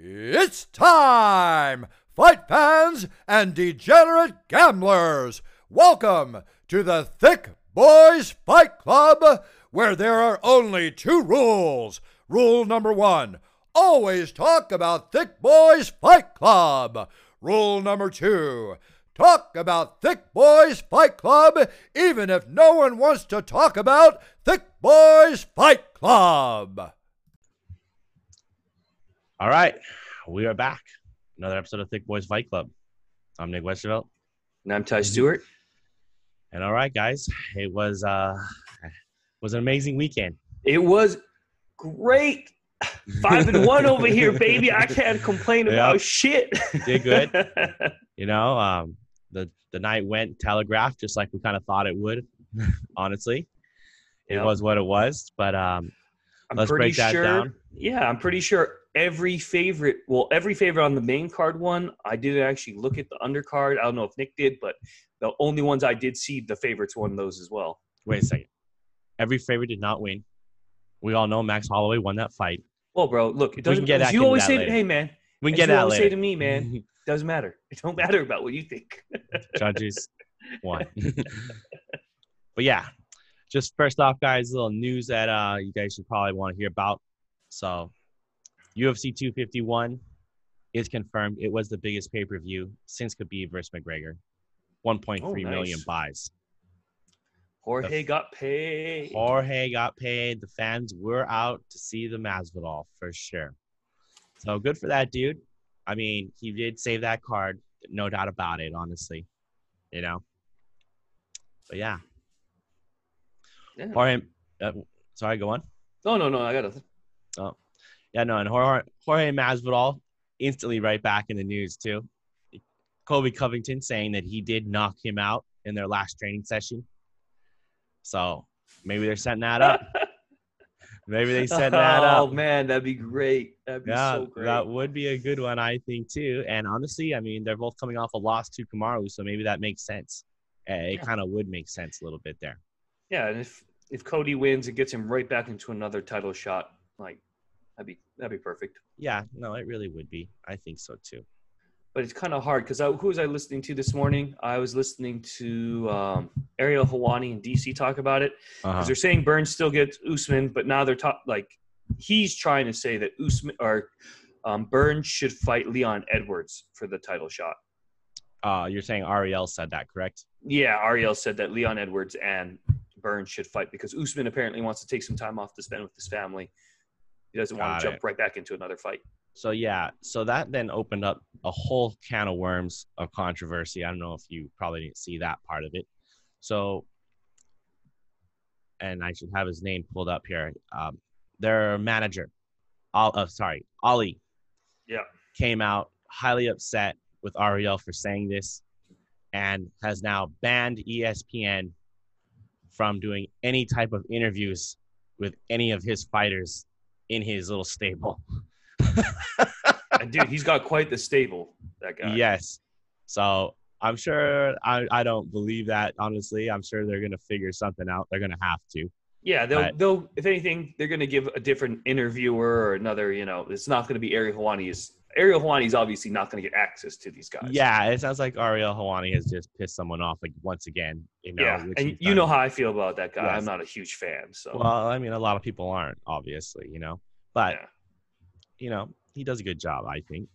It's time, fight fans and degenerate gamblers. Welcome to the Thick Boys Fight Club, where there are only two rules. Rule number one always talk about Thick Boys Fight Club. Rule number two talk about Thick Boys Fight Club, even if no one wants to talk about Thick Boys Fight Club. All right, we are back. Another episode of Thick Boys Fight Club. I'm Nick Westervelt. And I'm Ty Stewart. And all right, guys, it was uh was an amazing weekend. It was great. Five and one over here, baby. I can't complain about Yep. shit. Did good. You know, um the the night went telegraphed just like we kind of thought it would, honestly. It Yep. was what it was, but um I'm Let's pretty break that sure. down. Yeah, I'm pretty sure every favorite, well, every favorite on the main card one, I didn't actually look at the undercard. I don't know if Nick did, but the only ones I did see, the favorites won those as well. wait a second. Every favorite did not win. We all know Max Holloway won that fight. Well, bro, look, it doesn't. get as you always say, later. hey man, We can as get you always later. say to me, man, doesn't matter. It don't matter about what you think. judges won. but yeah, just first off, guys, a little news that uh, you guys should probably want to hear about. So, UFC 251 is confirmed. It was the biggest pay per view since Khabib versus McGregor. 1.3 Oh, million nice. buys. Jorge got paid. Jorge got paid. The fans were out to see the Masvidal for sure. So good for that dude. I mean, he did save that card, no doubt about it. Honestly, you know. But yeah, Yeah. Jorge. Uh, sorry, go on. No, no, no. I got to. Yeah, no, and Jorge, Jorge Masvidal instantly right back in the news too. Colby Covington saying that he did knock him out in their last training session. So maybe they're setting that up. maybe they set that oh up. Oh man, that'd be great. That'd be Yeah, so great. that would be a good one, I think too. And honestly, I mean, they're both coming off a loss to Kamaru, so maybe that makes sense. Uh, It Yeah. kind of would make sense a little bit there. yeah, and if if Colby wins, it gets him right back into another title shot. Like that'd be that'd be perfect. Yeah, no, it really would be. I think so too. But it's kind of hard because who was I listening to this morning? I was listening to um, Ariel Helwani and DC talk about it because Uh-huh. they're saying Burns still gets Usman, but now they're talk like he's trying to say that Usman or um, Burns should fight Leon Edwards for the title shot. Uh, you're saying Ariel said that, correct? Yeah, Ariel said that Leon Edwards and Burns should fight because Usman apparently wants to take some time off to spend with his family. He doesn't want to jump right back into another fight. So yeah, so that then opened up a whole can of worms of controversy. I don't know if you probably didn't see that part of it. So, and I should have his name pulled up here. Um, their manager, Al, uh, sorry, Ali, Yeah. came out highly upset with Ariel for saying this, and has now banned ESPN from doing any type of interviews with any of his fighters in his little stable. And dude, he's got quite the stable. That guy. Yes. So I'm sure I, I don't believe that honestly. I'm sure they're gonna figure something out. They're gonna have to. Yeah, they'll Right. they'll if anything, they're gonna give a different interviewer or another, you know, it's not gonna be Ari Helwani is Ariel Helwani is obviously not gonna get access to these guys. Yeah, it sounds like Ariel Helwani has just pissed someone off like once again. You know, yeah. And you know how I feel about that guy. Yes. I'm not a huge fan. So Well, I mean, a lot of people aren't, obviously, you know, but Yeah. you know, he does a good job, I think.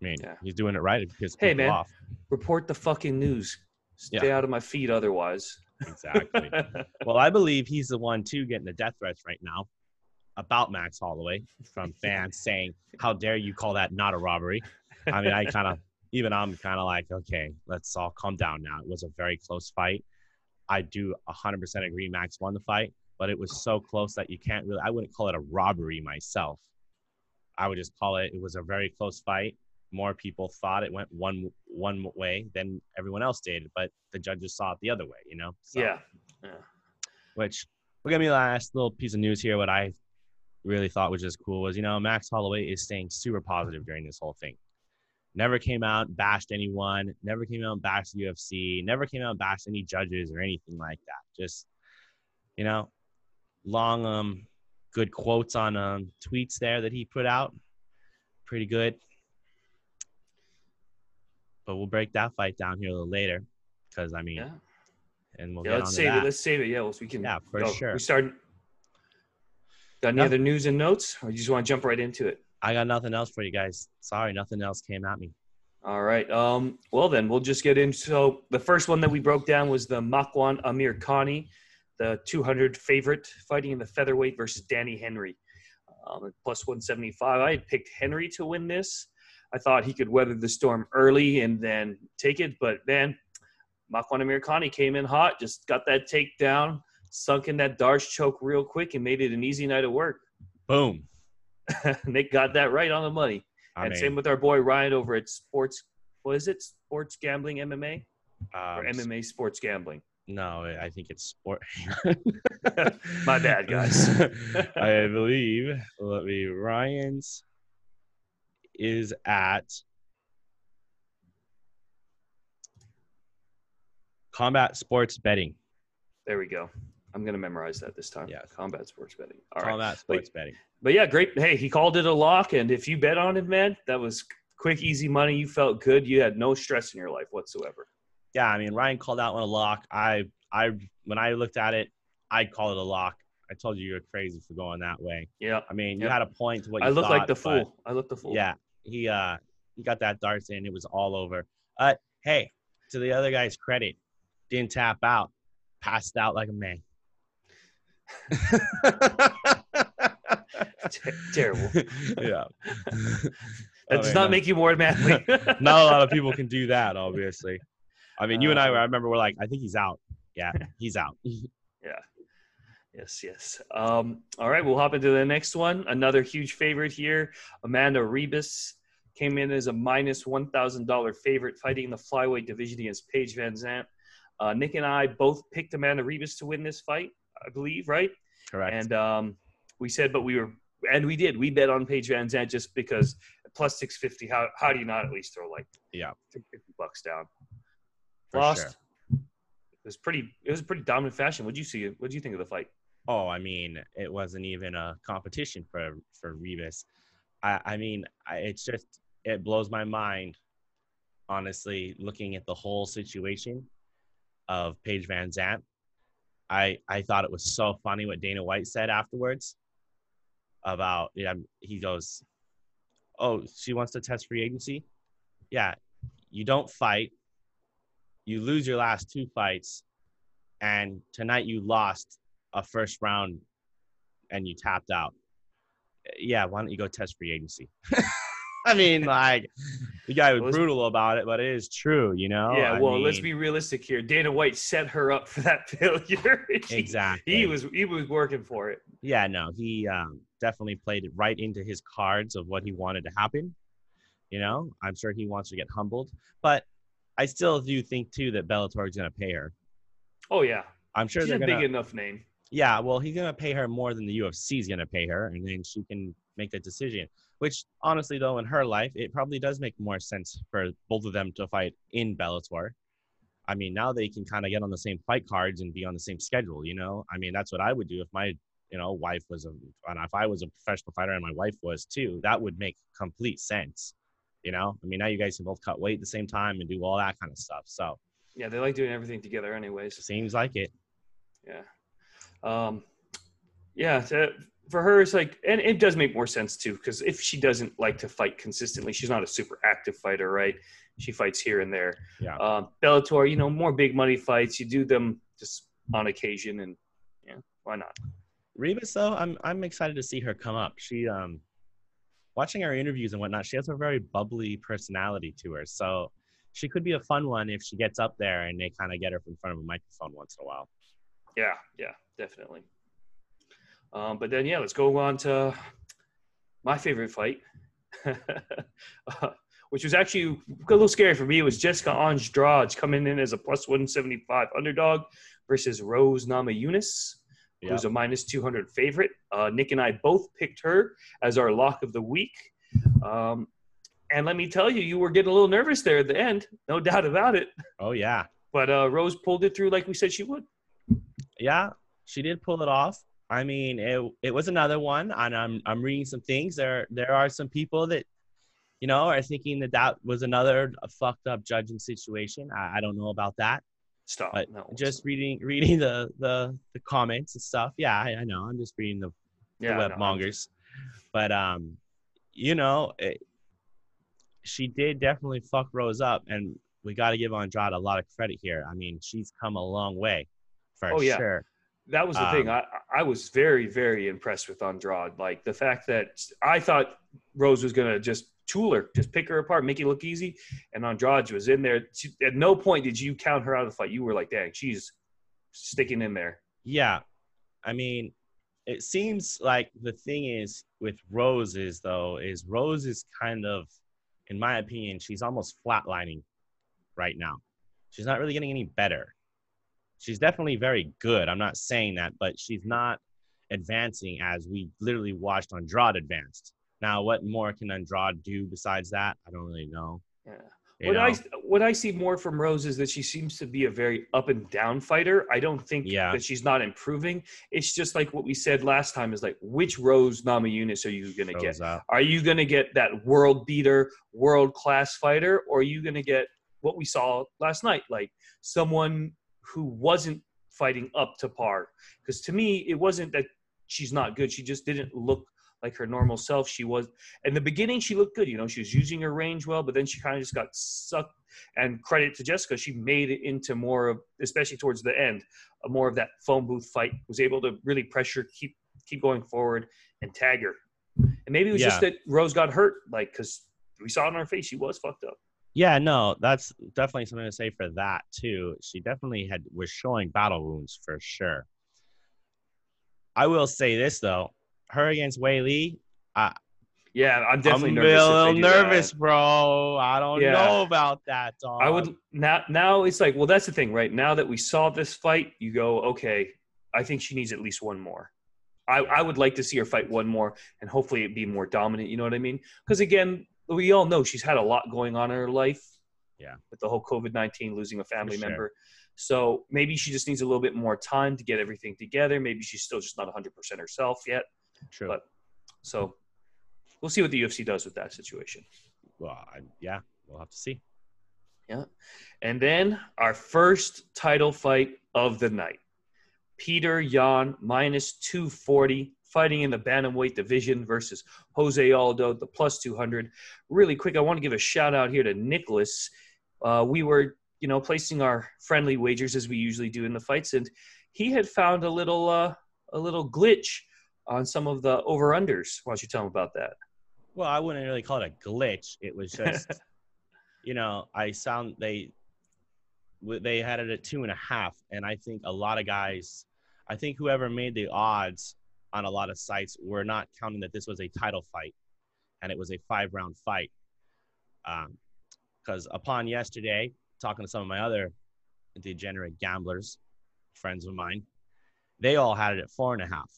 I mean, Yeah. he's doing it right. It pisses Hey, man. off. report the fucking news. Stay out of my feed otherwise. Exactly. well, I believe he's the one too getting the death threats right now about Max Holloway from fans saying, "How dare you call that not a robbery?" I mean, I kind of even I'm kind of like, okay, let's all calm down now. It was a very close fight. I do 100% agree Max won the fight, but it was so close that you can't really. I wouldn't call it a robbery myself. I would just call it. It was a very close fight. More people thought it went one one way than everyone else did, but the judges saw it the other way. You know. So- yeah. which look at me last little piece of news here what i really thought was just cool was you know max holloway is staying super positive during this whole thing never came out and bashed anyone never came out and bashed the ufc never came out and bashed any judges or anything like that just you know long um good quotes on um tweets there that he put out pretty good. But we'll break that fight down here a little later, because I mean, Yeah. and we'll Yeah, get let's save that. it. Let's save it. Yeah, well, so we can. Yeah, for go. sure. We start. Got any No. other news and notes, or you just want to jump right into it? I got nothing else for you guys. Sorry, nothing else came at me. All right. Um, well, then we'll just get in. So the first one that we broke down was the Makwan Amirkhani, the 200 favorite, fighting in the featherweight versus Danny Henry, um, plus 175. I had picked Henry to win this. I thought he could weather the storm early and then take it, but then Makwan Amirkhani came in hot, just got that takedown, sunk in that D'Arce choke real quick, and made it an easy night of work. Boom. Nick got that right on the money. I and mean, same with our boy Ryan over at Sports. What is it? Sports Gambling MMA um, or MMA Sports Gambling? No, I think it's sport. My bad, guys. I believe. Let me. Ryan's is at combat sports betting. There we go. I'm gonna memorize that this time. Yeah, Combat Sports Betting. All combat sports betting. But yeah, great. Hey, he called it a lock, and if you bet on it, man, that was quick, easy money. You felt good. You had no stress in your life whatsoever. Yeah, I mean Ryan called out one a lock. I I when I looked at it, I'd call it a lock. I told you you're crazy for going that way. Yeah. I mean, you had a point to what you I look like the fool. I look the fool. Yeah, he uh he got that darts in. It was all over. Uh, hey, to the other guy's credit, didn't tap out, passed out like a man. Ter- terrible. yeah. That does not make you more manly. not a lot of people can do that, obviously. I mean, you and I, I remember we're like, I think he's out. Yeah, he's out. Yeah. Yes, yes. Um, all right, we'll hop into the next one. Another huge favorite here. Amanda Ribas came in as a minus $1,000 favorite fighting in the flyweight division against Paige VanZant. Uh, Nick and I both picked Amanda Ribas to win this fight, I believe, right? Correct. And um, we said, but we were, and we did. We bet on Paige VanZant just because plus 650, how, how do you not at least throw like Yeah. 50 bucks down? For Lost. sure. It was pretty. It was a pretty dominant fashion. What would you see? What did you think of the fight? Oh, I mean, it wasn't even a competition for for Ribas. I, I mean, I, it's just it blows my mind, honestly, looking at the whole situation of Paige VanZant. I I thought it was so funny what Dana White said afterwards about yeah he goes, oh she wants to test free agency, yeah, you don't fight, you lose your last two fights, and tonight you lost a first round and you tapped out. Yeah, why don't you go test free agency? I mean, like the guy was brutal about it, but it is true, you know. yeah, I well, let's be realistic here. Dana White set her up for that failure. He- exactly. He was he was working for it. yeah, no, he um, definitely played it right into his cards of what he wanted to happen. You know, I'm sure he wants to get humbled, but I still do think too that Bellator is going to pay her. Oh yeah, I'm sure she's they're a going to. big enough name. Yeah, well, he's gonna pay her more than the UFC is gonna pay her, and then she can make that decision. Which, honestly, though, in her life, it probably does make more sense for both of them to fight in Bellator. I mean, now they can kind of get on the same fight cards and be on the same schedule. You know, I mean, that's what I would do if my, you know, wife was a, and if I was a professional fighter and my wife was too. That would make complete sense. You know, I mean, now you guys can both cut weight at the same time and do all that kind of stuff. So Yeah, they like doing everything together, anyways. seems like it. Yeah, um, yeah. For her, it's like, and it does make more sense too, because if she doesn't like to fight consistently, she's not a super active fighter, right? She fights here and there. Yeah. Um, Bellator, you know, more big money fights. You do them just on occasion, and yeah, why not? Ribas, though, I'm I'm excited to see her come up. She um, watching her interviews and whatnot, she has a very bubbly personality to her. So she could be a fun one if she gets up there and they kind of get her in front of a microphone once in a while. Yeah, yeah, definitely. Um, but then, yeah, let's go on to my favorite fight, uh, which was actually a little scary for me. It was Jessica Andrade coming in as a plus 175 underdog versus Rose Namajunas, who's a minus 200 favorite. Uh, Nick and I both picked her as our lock of the week. Um, and let me tell you, you were getting a little nervous there at the end, no doubt about it. Oh yeah, But uh, Rose pulled it through like we said she would. yeah, she did pull it off. I mean, it it was another one, and I'm I'm reading some things. There there are some people that you know, are thinking that that was another fucked up judging situation. I, I don't know about that. Stop. But no. just reading reading the the the comments and stuff. Yeah, I, I know. I'm just reading the, the yeah, web no, mongers. But um, you know, it, she did definitely fuck Rose up, and we got to give Andrade a lot of credit here. I mean, she's come a long way, for Oh, yeah. sure. That was the thing. Um, I I was very very impressed with Andrade. Like the fact that I thought Rose was gonna just tool her, just pick her apart, make it look easy, and Andrade was in there. She, at no point did you count her out of the fight. You were like, dang, she's sticking in there. Yeah, I mean, it seems like the thing is with Rose is though is Rose is kind of, in my opinion, she's almost flatlining right now. She's not really getting any better. She's definitely very good. I'm not saying that, but she's not advancing as we literally watched Andrade advanced. Now, what more can Andrade do besides that? I don't really know. Yeah. you What know? I what I see more from Rose is that she seems to be a very up and down fighter. I don't think Yeah. that she's not improving. It's just like what we said last time is like which Rose Namajunas are you going to get? Up. Are you going to get that world beater, world class fighter, or are you going to get what we saw last night, like someone who wasn't fighting up to par? Because to me, it wasn't that she's not good; she just didn't look like her normal self. She was in the beginning; she looked good. You know, she was using her range well, but then she kind of just got sucked. And credit to Jessica, she made it into more of, especially towards the end, a more of that phone booth fight. Was able to really pressure, keep keep going forward, and tag her. And maybe it was just that Rose got hurt, like because we saw it on her face, she was fucked up. Yeah, no, that's definitely something to say for that too. She definitely had was showing battle wounds for sure. I will say this though, her against Weili, Yeah, I'm definitely I'm nervous. a little do that. nervous, bro. I don't Yeah. know about that, dog. I would now. Now it's like, well, that's the thing, right? Now that we saw this fight, you go, okay. I think she needs at least one more. I, I would like to see her fight one more, and hopefully it be more dominant. You know what I mean? Because again, we all know she's had a lot going on in her life. Yeah. With the whole COVID nineteen, losing a family sure. member, so maybe she just needs a little bit more time to get everything together. Maybe she's still just not 100 percent herself yet. True. but- So we'll see what the UFC does with that situation. well, I, yeah, we'll have to see. Yeah. And then our first title fight of the night. Peter Yan minus 240 fighting in the bantamweight division versus Jose Aldo, the plus 200. Really quick, I want to give a shout out here to Nicholas. Uh, we were, you know, placing our friendly wagers as we usually do in the fights, and he had found a little, uh, a little glitch on some of the over unders. Why don't you tell him about that? Well, I wouldn't really call it a glitch. It was just, you know, I sound they they had it at two and a half, and I think a lot of guys, I think whoever made the odds on a lot of sites were not counting that this was a title fight, and it was a five round fight. Um, because upon yesterday, talking to some of my other degenerate gamblers, friends of mine, they all had it at four and a half.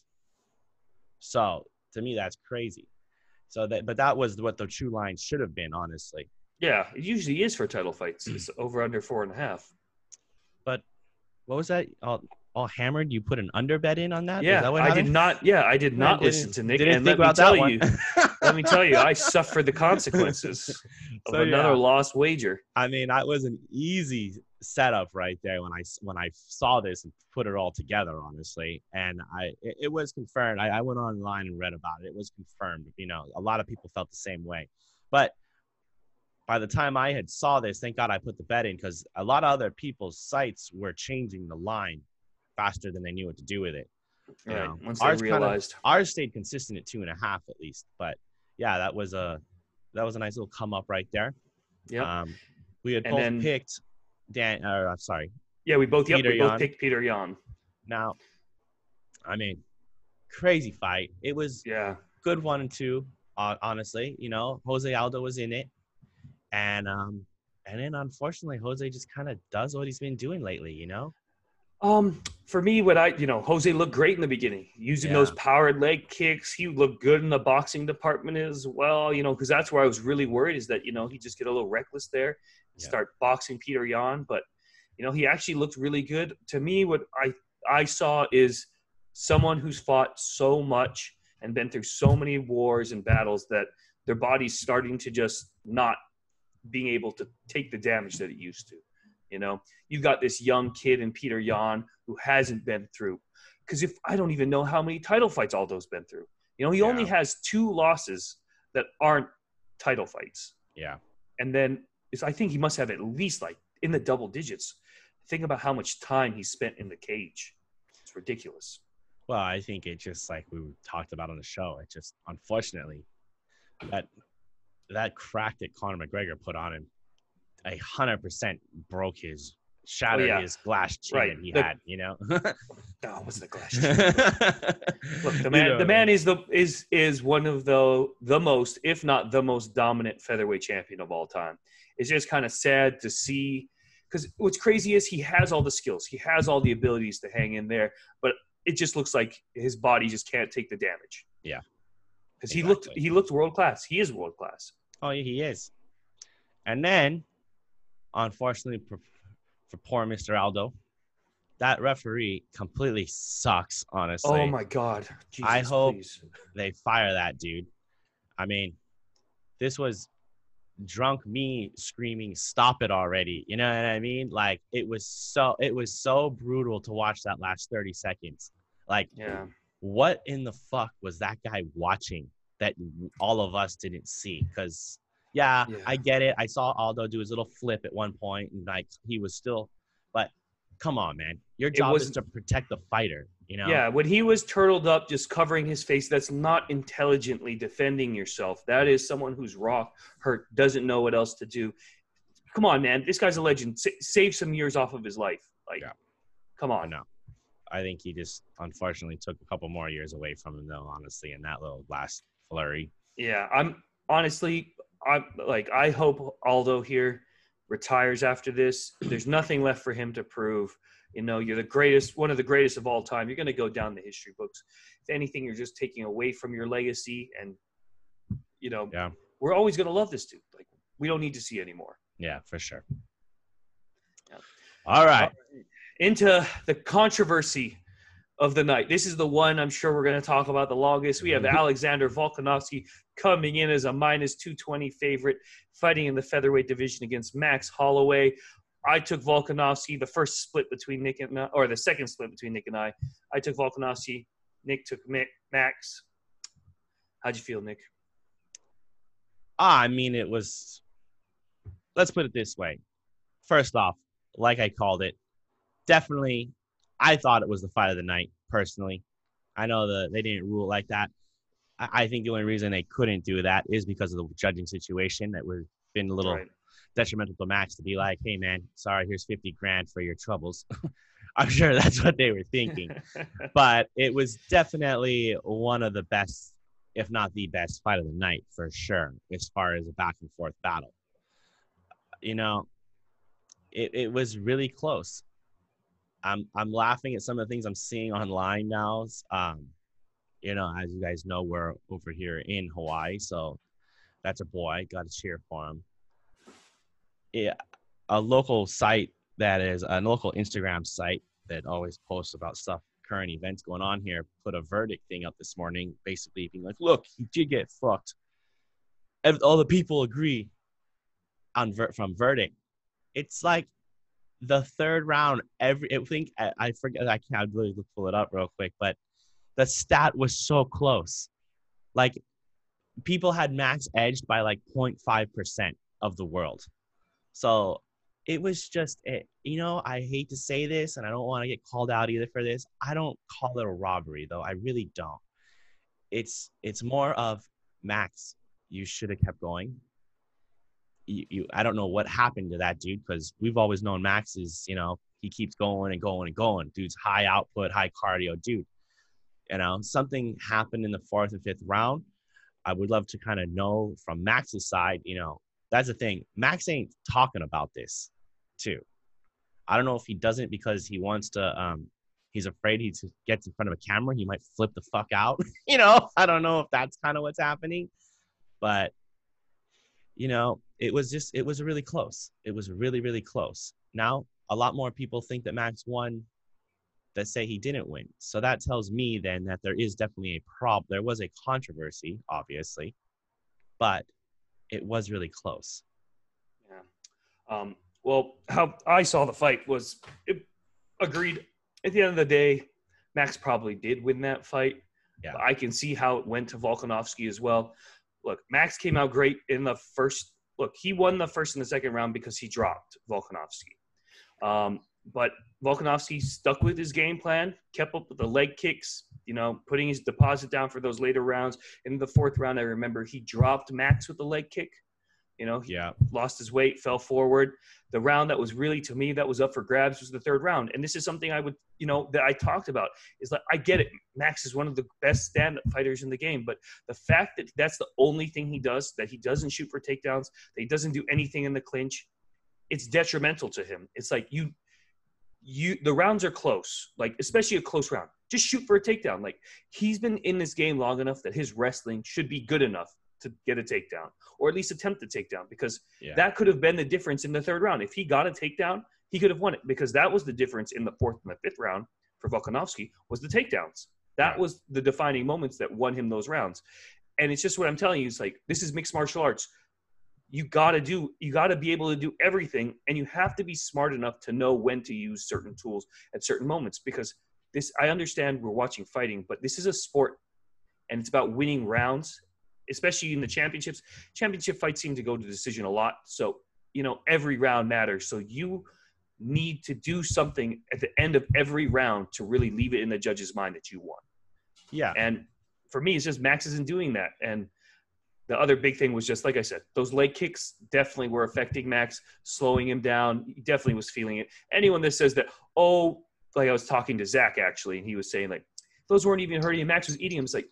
So to me, that's crazy. So that, but that was what the true line should have been, honestly. Yeah, it usually is for title fights. It's over under four and a half. But What was that? All, all hammered? You put an under bet in on that. Yeah, that I did not. Yeah, I did not didn't- listen to Nick. and let me tell you, let me tell you, I suffered the consequences of So, another yeah. lost wager. I mean, that was an easy setup right there when I when I saw this and put it all together, honestly. And I it, it was confirmed. I, I went online and read about it. It was confirmed. You know, a lot of people felt the same way. But by the time I had saw this, thank God I put the bet in because a lot of other people's sites were changing the line faster than they knew what to do with it. you Right. know. Once they Ours realized. ours stayed consistent at two and a half at least. But yeah, that was a that was a nice little come up right there. yeah. Um, we had And both then- picked Dan. Or I'm sorry. yeah, we both. Yep, we both picked Peter Yan. Now, I mean, crazy fight. It was Yeah. good one and two. Uh, honestly, you know, Jose Aldo was in it, and um, and then unfortunately, Jose just kind of does what he's been doing lately. You know. Um, for me, what I, you know, Jose looked great in the beginning, using Yeah. those powered leg kicks. He looked good in the boxing department as well, you know, because that's where I was really worried is that, you know, he just get a little reckless there, Yeah. start boxing Peter Yan. But, you know, he actually looked really good. To me, what I, I saw is someone who's fought so much and been through so many wars and battles that their body's starting to just not being able to take the damage that it used to. You know, you've got this young kid in Peter Yan who hasn't been through. Because if I don't even know how many title fights Aldo's been through. You know, he Yeah. only has two losses that aren't title fights. Yeah. And then it's, I think he must have at least like in the double digits. Think about how much time he spent in the cage. It's ridiculous. Well, I think it just like we talked about on the show. It just unfortunately that that crack that Conor McGregor put on him, a hundred percent broke his oh, shattered Oh, yeah. his glass chin Right. he The- had. You know. Oh, what's the glass? Look, Look, the man, the man is the is is one of the the most, if not the most dominant featherweight champion of all time. It's just kind of sad to see because what's crazy is he has all the skills, he has all the abilities to hang in there, but it just looks like his body just can't take the damage. Yeah. because he looked he looked world class. He is world class. Oh, yeah, he is. And then, unfortunately for, for poor Mr. Aldo, that referee completely sucks, honestly. oh my god! Jesus, I hope- please. They fire that dude. I mean, this was drunk me screaming, stop it already. You know what I mean? Like, it was so, it was so brutal to watch that last 30 seconds. Like, Yeah, what in the fuck was that guy watching that all of us didn't see? Because yeah, Yeah. I get it. I saw Aldo do his little flip at one point, and like he was still, but come on, man, your job is wasn't- to protect the fighter. You know? Yeah, when he was turtled up, just covering his face, that's not intelligently defending yourself. That is someone who's raw, hurt, doesn't know what else to do. Come on, man. This guy's a legend. Sa- save some years off of his life. Like, Yeah. come on. know. I think he just unfortunately took a couple more years away from him, though. Honestly, in that little last flurry. Yeah, I'm honestly, I'm like, I hope Aldo here retires after this. There's nothing left for him to prove. You know, you're the greatest, one of the greatest of all time. You're going to go down the history books. If anything, you're just taking away from your legacy. And, you know, Yeah. we're always going to love this dude. Like, we don't need to see anymore. Yeah, for sure. Yeah. All right. Uh, into the controversy of the night. This is the one I'm sure we're going to talk about the longest. We have Alexander Volkanovski coming in as a minus 220 favorite, fighting in the featherweight division against Max Holloway. I took Volkanovski the first split between Nick and or the second split between Nick and I. I took Volkanovski. Nick took Mick, Max. How'd you feel, Nick? Ah, I mean, it was. Let's put it this way. First off, like I called it, definitely, I thought it was the fight of the night. Personally, I know the they didn't rule like that. I, I think the only reason they couldn't do that is because of the judging situation. That was been a little Right. detrimental to Max to be like, "Hey, man, sorry, here's fifty grand for your troubles." I'm sure that's what they were thinking but it was definitely one of the best, if not the best, fight of the night for sure, as far as a back and forth battle. You know, it, it was really close. I'm I'm laughing at some of the things I'm seeing online now. Um, you know, as you guys know, we're over here in Hawaii, so that's a boy. Got to cheer for him. Yeah, a local site that is a local Instagram site that always posts about stuff, current events going on here, put a verdict thing up this morning, basically being like, "Look, he did get fucked." All the people agree on ver- from verdict. It's like the third round. Every I think I, I forget. I can't really pull it up real quick, but the stat was so close. Like people had Max edged by like 0.5 percent of the world. So it was just it you know i hate to say this and i don't want to get called out either for this i don't call it a robbery though i really don't it's it's more of max you should have kept going you, you i don't know what happened to that dude because we've always known max is you know he keeps going and going and going dude's high output high cardio dude you know something happened in the fourth and fifth round i would love to kind of know from max's side you know that's the thing. Max ain't talking about this, too. I don't know if he doesn't because he wants to. Um, he's afraid he gets in front of a camera, he might flip the fuck out. you know, I don't know if that's kind of what's happening, but you know, it was just it was really close. It was really really close. Now a lot more people think that Max won that say he didn't win. So that tells me then that there is definitely a problem. There was a controversy, obviously. but it was really close. Yeah. Um, well, how I saw the fight was it, agreed. At the end of the day, Max probably did win that fight. Yeah. I can see how it went to Volkanovski as well. Look, Max came out great in the first. Look, he won the first and the second round because he dropped Volkanovski. Um, but Volkanovski stuck with his game plan, kept up with the leg kicks, you know, putting his deposit down for those later rounds. In the fourth round, I remember he dropped Max with the leg kick. You know, he Yeah. lost his weight, fell forward. The round that was really to me that was up for grabs was the third round. And this is something I would, you know, that I talked about is like I get it. Max is one of the best stand-up fighters in the game, but the fact that that's the only thing he does, that he doesn't shoot for takedowns, that he doesn't do anything in the clinch, it's detrimental to him. It's like you you the rounds are close, like especially a close round. Just shoot for a takedown. Like he's been in this game long enough that his wrestling should be good enough to get a takedown or at least attempt a takedown because Yeah. that could have been the difference in the third round. If he got a takedown, he could have won it because that was the difference in the fourth and the fifth round for Volkanovski was the takedowns. That Right. was the defining moments that won him those rounds. And it's just what I'm telling you. It's like this is mixed martial arts. You got to do. You got to be able to do everything, and you have to be smart enough to know when to use certain tools at certain moments. Because this, I understand we're watching fighting, but this is a sport, and it's about winning rounds, especially in the championships. Championship fights seem to go to decision a lot, so you know every round matters. So you need to do something at the end of every round to really leave it in the judge's mind that you won. Yeah. And for me, it's just Max isn't doing that. And the other big thing was just like I said, those leg kicks definitely were affecting Max, slowing him down. He definitely was feeling it. Anyone that says that, oh, like I was talking to Zach actually, and he was saying like those weren't even hurting him. Max was eating him. It's like,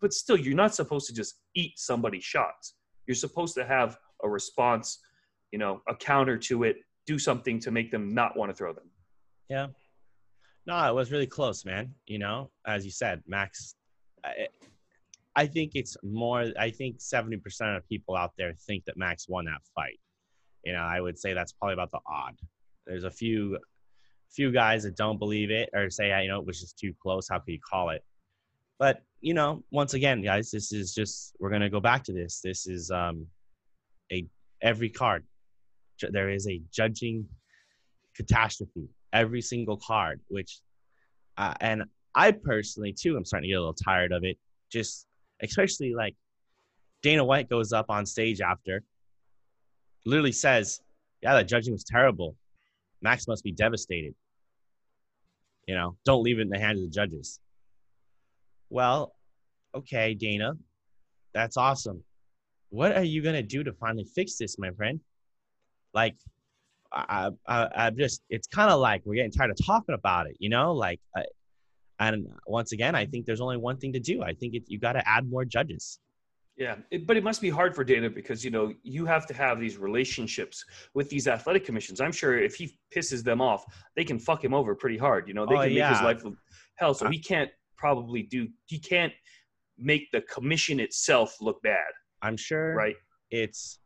but still, you're not supposed to just eat somebody's shots. You're supposed to have a response, you know, a counter to it, do something to make them not want to throw them. Yeah. No, it was really close, man. You know, as you said, Max. I, I think it's more. I think seventy percent of people out there think that Max won that fight. You know, I would say that's probably about the odd. There's a few, few guys that don't believe it or say, "Yeah, you know, it was just too close. How could you call it? But you know, once again, guys, this is just we're gonna go back to this. This is um, a every card. There is a judging catastrophe every single card, which, uh, and I personally too, I'm starting to get a little tired of it. Just especially like Dana White goes up on stage after, literally says, "Yeah, the judging was terrible. Max must be devastated. You know, don't leave it in the hands of the judges." Well, okay, Dana, that's awesome. What are you gonna do to finally fix this, my friend? Like, I, I, I'm just, it's kind of like we're getting tired of talking about it, you know? Like, I, and once again, I think there's only one thing to do. I think it, you got to add more judges. Yeah, it, but it must be hard for Dana because you know you have to have these relationships with these athletic commissions. I'm sure if he pisses them off, they can fuck him over pretty hard. You know, they Oh, can make his yeah. life hell. So he can't probably do. He can't make the commission itself look bad, I'm sure right? it's,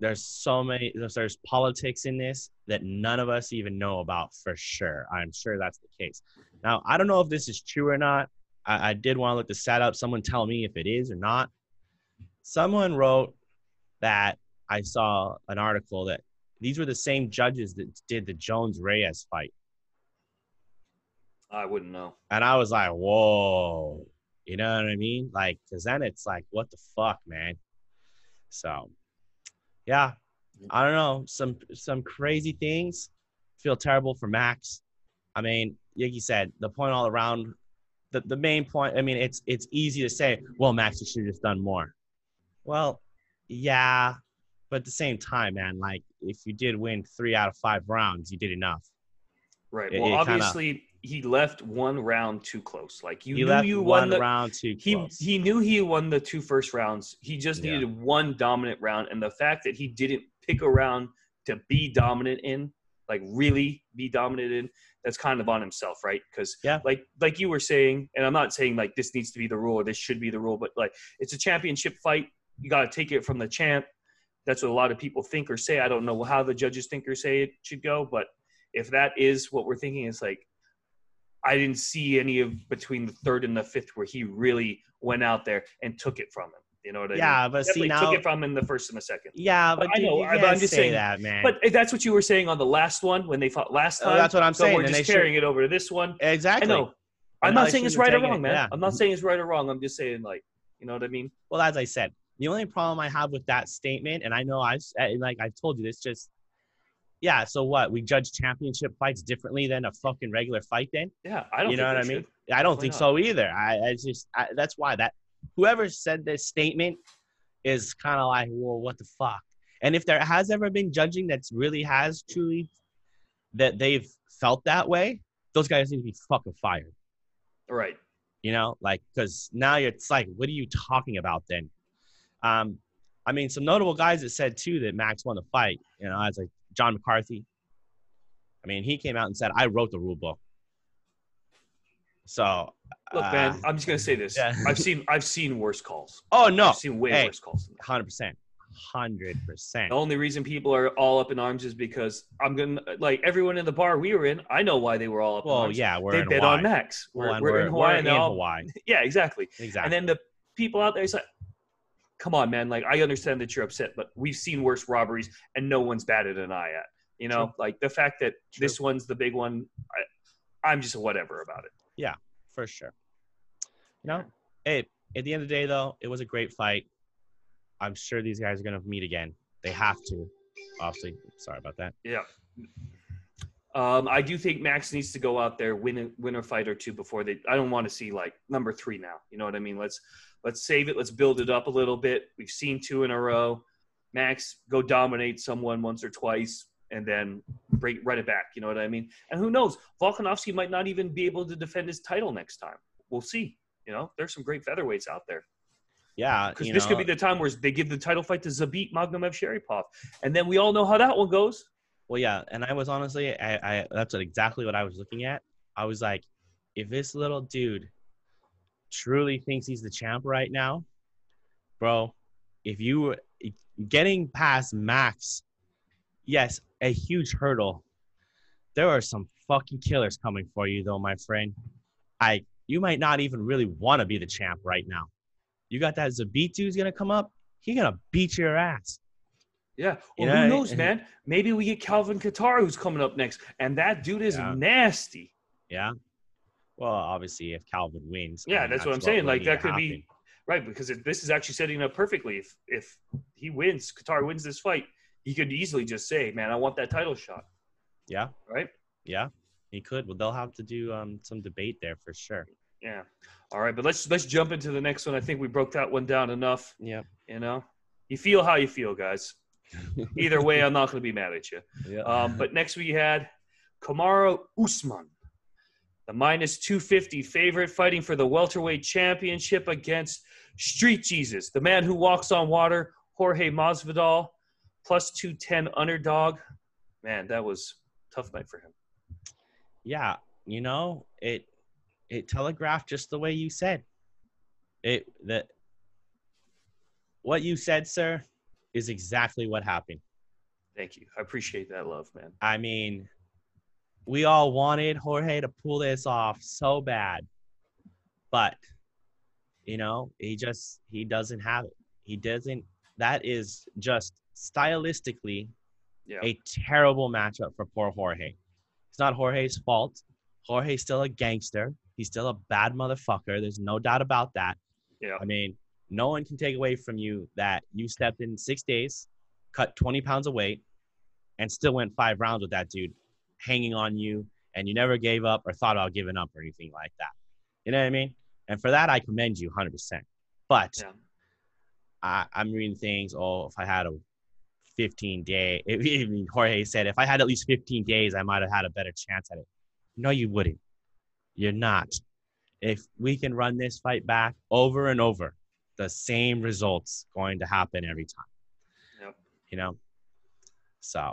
there's so many, there's, there's politics in this that none of us even know about for sure. I'm sure that's the case. Now, I don't know if this is true or not. I, I did want to look the set up. Someone tell me if it is or not. Someone wrote that I saw an article that these were the same judges that did the Jones Reyes fight. I wouldn't know. And I was like, whoa, you know what I mean? Like, cause then it's like, what the fuck, man? So, yeah, I don't know. Some some crazy things. Feel terrible for Max. I mean, like you said, the point all around. The the main point. I mean, it's it's easy to say, well, Max, you should have just done more. Well, yeah, but at the same time, man, like if you did win three out of five rounds, you did enough. Right. It- Well, it kinda- obviously he left one round too close. Like you You knew you one won the round too he close. he knew he won the two first rounds. He just Yeah. needed one dominant round, and the fact that he didn't pick a round to be dominant in, like really be dominant in, that's kind of on himself, right? Because Yeah. like like you were saying, and I'm not saying like this needs to be the rule or this should be the rule, but like it's a championship fight. You got to take it from the champ. That's what a lot of people think or say. I don't know how the judges think or say it should go, but if that is what we're thinking, it's like I didn't see any of between the third and the fifth where he really went out there and took it from him. You know what I mean? Yeah, but see now. took it from him in the first and the second. yeah, but I dude, know, I- but I'm just say saying- that, man. But if that's what you were saying on the last one when they fought last Oh, time. that's what I'm so saying, We're and just carrying it over to this one. exactly. I know. I'm not saying it's right or wrong, it, man. yeah. I'm not saying it's right or wrong. I'm just saying like, you know what I mean? Well, as I said, the only problem I have with that statement, and I know I've I- like I've told you this, just yeah. So what? We judge championship fights differently than a fucking regular fight. Then Yeah, I don't. you know think what I mean? should. I don't Why think not? so either. I, I just I, that's why that whoever said this statement is kind of like, well, what the fuck? And if there has ever been judging that's really has truly that they've felt that way, those guys need to be fucking fired. Right. you know like because now it's like what are you talking about then um i mean some notable guys that said too that max won the fight you know I was like john mccarthy i mean he came out and said i wrote the rule book so Look, uh, man. I'm just gonna say this. yeah. I've seen I've seen worse calls. oh no I've seen way Hey. worse calls. 100% 100% The only reason people are all up in arms is because I'm gonna like everyone in the bar we were in. I know why they were all up in well arms. yeah we're they in bet Hawaii. on Max. We're, Well, and we're, in Hawaii. we're in Hawaii. Yeah, exactly. exactly And then the people out there, it's like, come on, man. Like, I understand that you're upset, but we've seen worse robberies and no one's batted an eye at. You know, True. like the fact that True. this one's the big one, I, I'm just whatever about it. Yeah, for sure. You know, hey, at the end of the day, though, it was a great fight. I'm sure these guys are gonna meet again. They have to. Obviously, sorry about that. Yeah. Um, I do think Max needs to go out there, win a win a fight or two before they. I don't want to see like number three now. You know what I mean? Let's let's save it. Let's build it up a little bit. We've seen two in a row. Max go dominate someone once or twice, and then bring run it back. You know what I mean? And who knows? Volkanovski might not even be able to defend his title next time. We'll see. You know, there's some great featherweights out there. Yeah, Because this know, could be the time where they give the title fight to Zabit Magomedsharipov, and then we all know how that one goes. Well, yeah, and I was honestly, I, I that's exactly what I was looking at. I was like, if this little dude truly thinks he's the champ right now, bro, if you were getting past Max, yes, a huge hurdle. There are some fucking killers coming for you, though, my friend. I, you might not even really want to be the champ right now. You got that Zabit dude's gonna come up. He gonna beat your ass. Yeah. Well, who knows, and- man? Maybe we get Calvin Kattar, who's coming up next, and that dude is Yeah. nasty. Yeah. Well, obviously, if Calvin wins. Yeah, mean, that's what I'm would saying. Like that could be right because if, this is actually setting up perfectly. If if he wins, Kattar wins this fight, he could easily just say, "Man, I want that title shot." Yeah, Right? yeah, he could. Well, they'll have to do um some debate there for sure. Yeah. All right, but let's let's jump into the next one. I think we broke that one down enough. Yeah. You know, you feel how you feel, guys. Either way, I'm not going to be mad at you. Yeah. Um, but next we had Kamaru Usman, the minus 250 favorite, fighting for the welterweight championship against Street Jesus, the man who walks on water, Jorge Masvidal, plus 210 underdog. Man, that was a tough night for him. yeah, you know, it it telegraphed just the way you said. It that what you said, sir, is exactly what happened. Thank you. I appreciate that love, man. I mean, we all wanted Jorge to pull this off so bad, but you know, he just he doesn't have it. He doesn't. That is just stylistically Yeah. a terrible matchup for poor Jorge. It's not Jorge's fault. Jorge's still a gangster. He's still a bad motherfucker. There's no doubt about that. Yeah. I mean, no one can take away from you that you stepped in six days, cut 20 pounds of weight, and still went five rounds with that dude hanging on you, and you never gave up or thought about giving up or anything like that. You know what I mean? And for that, I commend you 100%. But Yeah. I, I'm reading things. Oh, if I had a 15 day, if, even Jorge said, if I had at least 15 days, I might have had a better chance at it. No, you wouldn't. You're not. If we can run this fight back over and over, the same results going to happen every time. Yep. You know. So,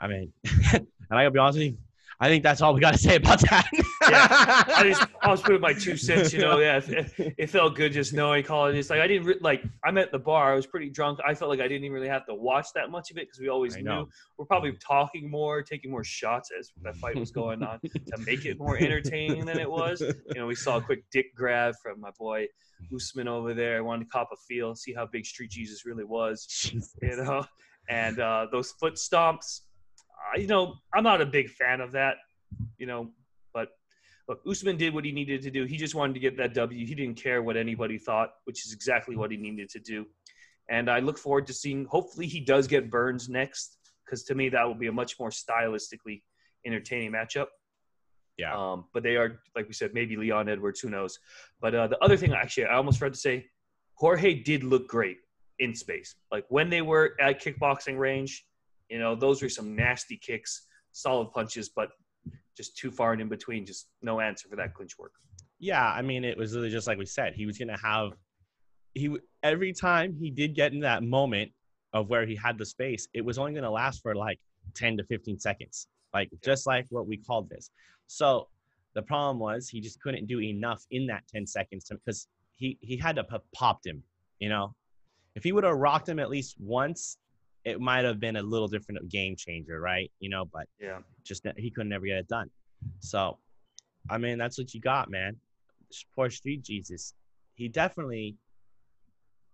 I mean, and I gotta be honest with you, I think that's all we got to say about that. Yeah, I just I was putting my two cents. You know, yeah, it, it felt good just knowing Colin. It's like I didn't re- like. I'm at the bar. I was pretty drunk. I felt like I didn't even really have to watch that much of it because we always knew we're probably talking more, taking more shots as that fight was going on to make it more entertaining than it was. You know, we saw a quick dick grab from my boy Usman over there. I wanted to cop a feel, see how big Street Jesus really was. You know, and uh, those foot stomps. Uh, you know, I'm not a big fan of that. You know, look, Usman did what he needed to do. He just wanted to get that W. He didn't care what anybody thought, which is exactly what he needed to do. And I look forward to seeing. Hopefully, he does get Burns next, because to me that will be a much more stylistically entertaining matchup. Yeah. Um, but they are, like we said, maybe Leon Edwards. Who knows? But uh, the other thing, actually, I almost forgot to say, Jorge did look great in space. Like when they were at kickboxing range, you know, those were some nasty kicks, solid punches, but just too far and in between. Just no answer for that clinch work. Yeah, I mean, it was really just like we said. He was gonna have he every time he did get in that moment of where he had the space, it was only gonna last for like ten to fifteen seconds, like just like what we called this. So the problem was he just couldn't do enough in that ten seconds because he he had to have popped him. You know, if he would have rocked him at least once, it might have been a little different game changer, right? You know, but Yeah. just he could never get it done. So, I mean, that's what you got, man. Poor Street Jesus. He definitely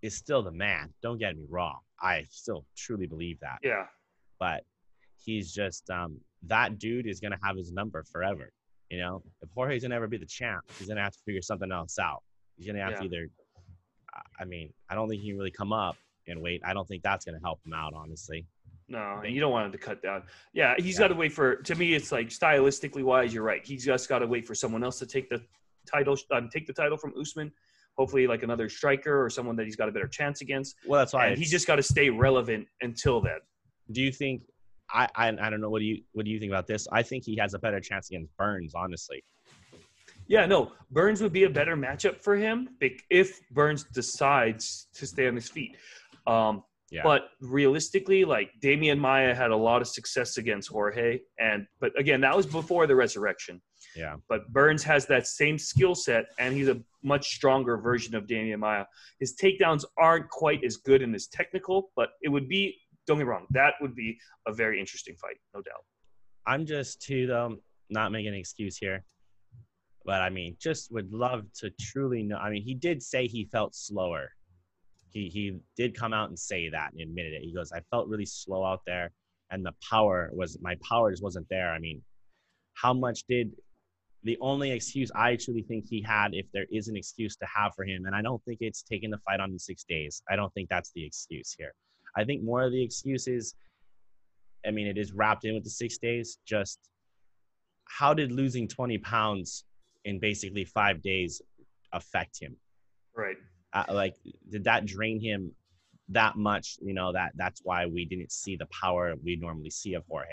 is still the man. Don't get me wrong. I still truly believe that. Yeah. But he's just um, that dude is gonna have his number forever. You know, if Jorge's gonna ever be the champ, he's gonna have to figure something else out. He's gonna have to either. I mean, I don't think he can really come up and wait. I don't think that's gonna help him out, honestly. No, and you don't want him to cut down. Yeah, he's Yeah. got to wait for. To me, it's like stylistically wise, you're right. He's just got to wait for someone else to take the title, um, take the title from Usman. Hopefully, like another striker or someone that he's got a better chance against. Well, that's why And he it's- just got to stay relevant until then. do you think I, I I don't know what do you what do you think about this? I think he has a better chance against Burns, honestly. Yeah, no, Burns would be a better matchup for him if Burns decides to stay on his feet. Um, Yeah. But realistically, like Demian Maia had a lot of success against Jorge, and but again, that was before the resurrection. Yeah. But Burns has that same skill set, and he's a much stronger version of Demian Maia. His takedowns aren't quite as good in his technical, but it would be. Don't get me wrong, that would be a very interesting fight, no doubt. I'm just too though not making an excuse here. But I mean, just would love to truly know. I mean, he did say he felt slower. He he did come out and say that and admitted it. He goes, I felt really slow out there, and the power was my power just wasn't there. I mean, how much did the only excuse I truly think he had, if there is an excuse to have for him, and I don't think it's taking the fight on in six days. I don't think that's the excuse here. I think more of the excuse is, I mean, it is wrapped in with the six days. Just how did losing 20 pounds in basically five days affect him? Right. Uh, like, did that drain him that much? You know, that that's why we didn't see the power we normally see of Jorge.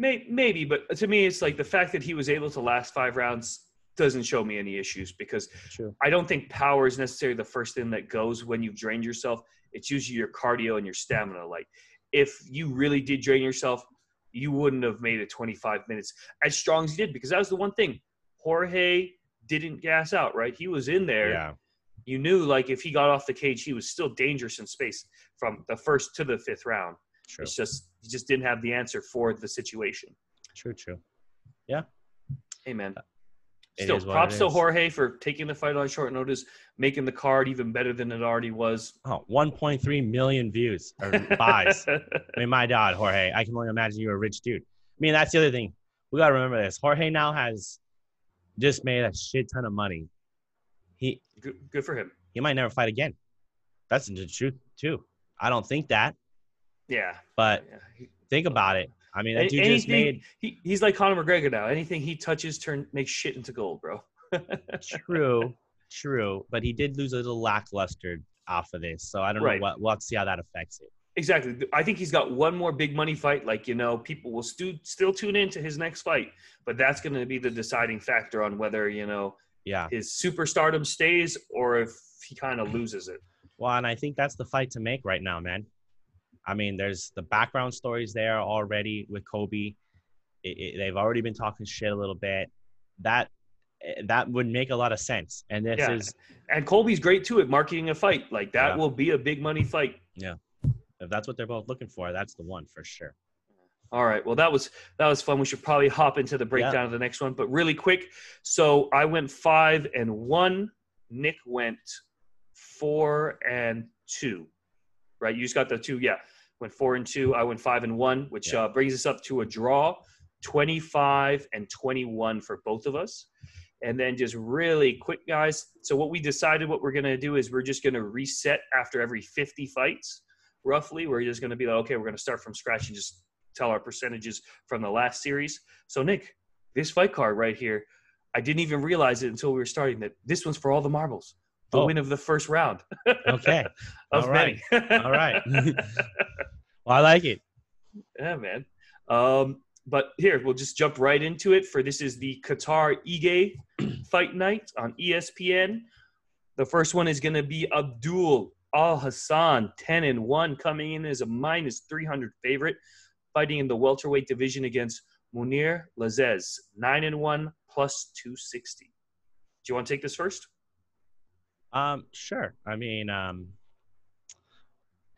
Maybe, but to me, it's like the fact that he was able to last five rounds doesn't show me any issues because True. I don't think power is necessarily the first thing that goes when you've drained yourself. It's usually your cardio and your stamina. Like if you really did drain yourself, you wouldn't have made it 25 minutes as strong as you did because that was the one thing. Jorge didn't gas out, right? He was in there. Yeah. You knew like if he got off the cage, he was still dangerous in space from the first to the fifth round. True. It's just he just didn't have the answer for the situation. True. True. Yeah. Hey man. Uh, it Still, props to. Jorge for taking the fight on short notice, making the card even better than it already was. Oh, 1.3 million views or buys. I mean, my God, Jorge, I can only imagine you're a rich dude. I mean, that's the other thing. We got to remember this. Jorge now has just made a shit ton of money. He good, good for him. he might never fight again. That's the truth too. I don't think that, Yeah. but yeah. Think about it. I mean, that dude just anything, made he, he's like Conor McGregor now. Anything he touches turn makes shit into gold, bro. true, true, but he did lose a little lackluster off of this. So I don't Right. know what. We'll have to see how that affects it. Exactly. I think he's got one more big money fight. Like, you know, people will stu- still tune in to his next fight, but that's going to be the deciding factor on whether, you know, Yeah. his superstardom stays or if he kind of loses it. Well, and I think that's the fight to make right now, man. I mean, there's the background stories there already with Colby. It, it, they've already been talking shit a little bit. That eh, that would make a lot of sense. And this Yeah. is And Colby's great too at marketing a fight. Like that Yeah. will be a big money fight. Yeah. If that's what they're both looking for, that's the one for sure. All right. Well, that was that was fun. We should probably hop into the breakdown of the next one, but really quick. So I went five and one. Nick went four and two. Right. You just got the two. Yeah. Went four and two. I went five and one, which Yeah. uh, brings us up to a draw, twenty-five and twenty-one for both of us. And then just really quick, guys. So what we decided, what we're gonna do is we're just gonna reset after every fifty fights, roughly. We're just gonna be like, okay, we're gonna start from scratch and just tell our percentages from the last series. So, Nick, this fight card right here, I didn't even realize it until we were starting that this one's for all the marbles. The Oh. win of the first round Okay. of All right. All right. well, I like it. yeah, man. Um, but here, we'll just jump right into it. For this is the Kattar Ige fight night on ESPN. The first one is going to be Abdul Alhassan, 10 and 1, coming in as a minus 300 favorite, fighting in the welterweight division against Mounir Lazzez, 9 and 1 plus 260. Do you want to take this first? Um, sure. I mean, um,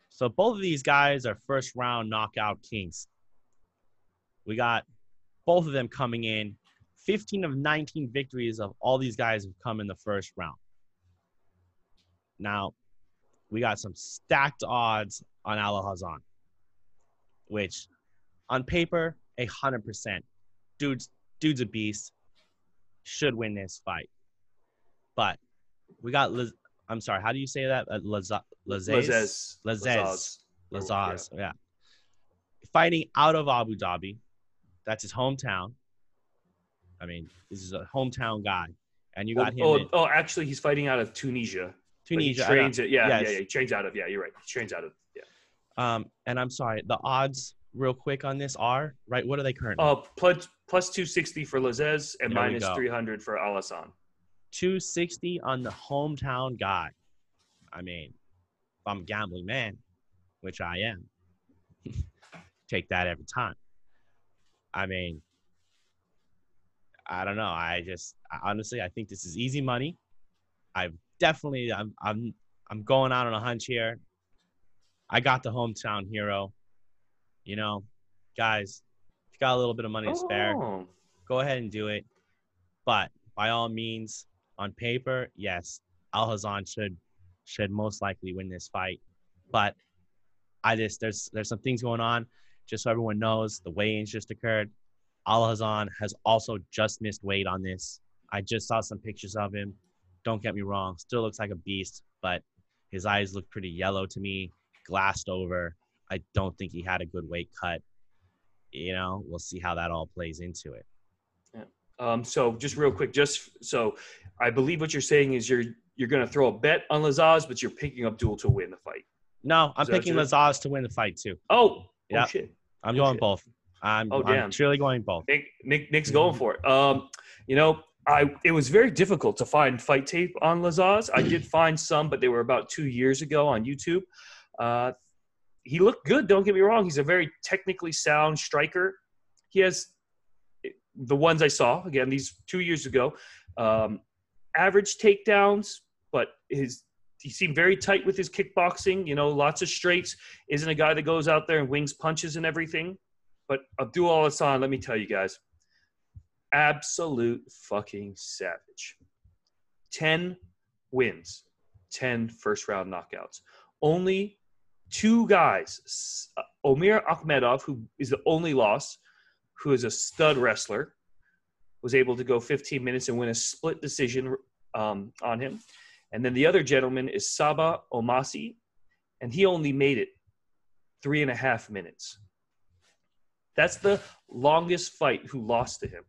so both of these guys are first round knockout kings. We got both of them coming in. 15 of 19 victories of all these guys have come in the first round. Now, we got some stacked odds on Alhassan, which on paper, a hundred percent. Dude's dude's a beast. Should win this fight. But we got Liz, I'm sorry, how do you say that? Uh, Laza- Lazez? Lazez. Lazez. Lazaz. Lazaz, yeah. Fighting out of Abu Dhabi. That's his hometown. I mean, this is a hometown guy. And you got him oh, in oh, actually, he's fighting out of Tunisia. But Tunisia. He trains it. Yeah, Yes. yeah, yeah. He trains out of. Yeah, you're right. He trains out of. Yeah. Um, and I'm sorry, the odds real quick on this are, right? What are they currently? Uh, plus plus two sixty for Lazzez and There minus three hundred for Alhassan. 260 on the hometown guy. I mean, if I'm a gambling man, which I am, take that every time. I mean, I don't know. I just I- honestly, I think this is easy money. I've definitely, I'm, I'm, I'm going out on a hunch here. I got the hometown hero. You know, guys, if you got a little bit of money to spare, Oh, go ahead and do it. But by all means, on paper, yes, Alhassan should should most likely win this fight. But I just there's there's some things going on. Just so everyone knows, the weigh-ins just occurred. Alhassan has also just missed weight on this. I just saw some pictures of him. Don't get me wrong, still looks like a beast, but his eyes look pretty yellow to me, glassed over. I don't think he had a good weight cut. You know, we'll see how that all plays into it. Yeah. um, so just real quick, just so I believe what you're saying is you're you're going to throw a bet on Lazaz, but you're picking Abdul to win the fight. No, I'm picking? Lazaz to win the fight too. Oh, Yeah. oh shit. I'm Oh, going both. I'm, Oh, damn. I'm truly going both. Nick, Nick Nick's going for it. Um, you know, I it was very difficult to find fight tape on Lazaz. I did find some, but they were about two years ago on YouTube. Uh, he looked good. Don't get me wrong. He's a very technically sound striker. He has the ones I saw again these two years ago. Um, average takedowns, but his he seemed very tight with his kickboxing. You know, lots of straights. Isn't a guy that goes out there and wings punches and everything. But Abdul Al let me tell you guys, absolute fucking savage. 10 wins, 10 first round knockouts. Only two guys, uh, Omir Akhmedov, who is the only loss, who is a stud wrestler, was able to go 15 minutes and win a split decision um, on him. And then the other gentleman is Saba Omasi, and he only made it three and a half minutes. That's the longest fight who lost to him.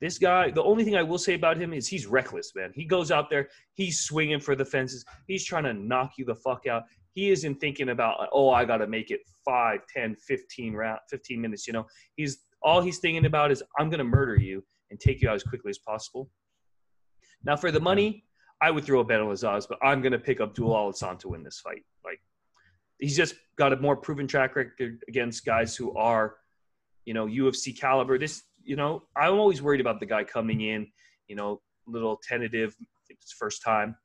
This guy, the only thing I will say about him is he's reckless, man. He goes out there, he's swinging for the fences, he's trying to knock you the fuck out. He isn't thinking about, oh, I got to make it 5, 10, 15 round, 15 minutes, you know. He's all he's thinking about is I'm going to murder you and take you out as quickly as possible. Now for the money, I would throw a bet on Lazaz, but I'm going to pick Abdul Alhassan to win this fight. Like he's just got a more proven track record against guys who are, you know, UFC caliber. This, you know, I'm always worried about the guy coming in, you know, little tentative. It's first time,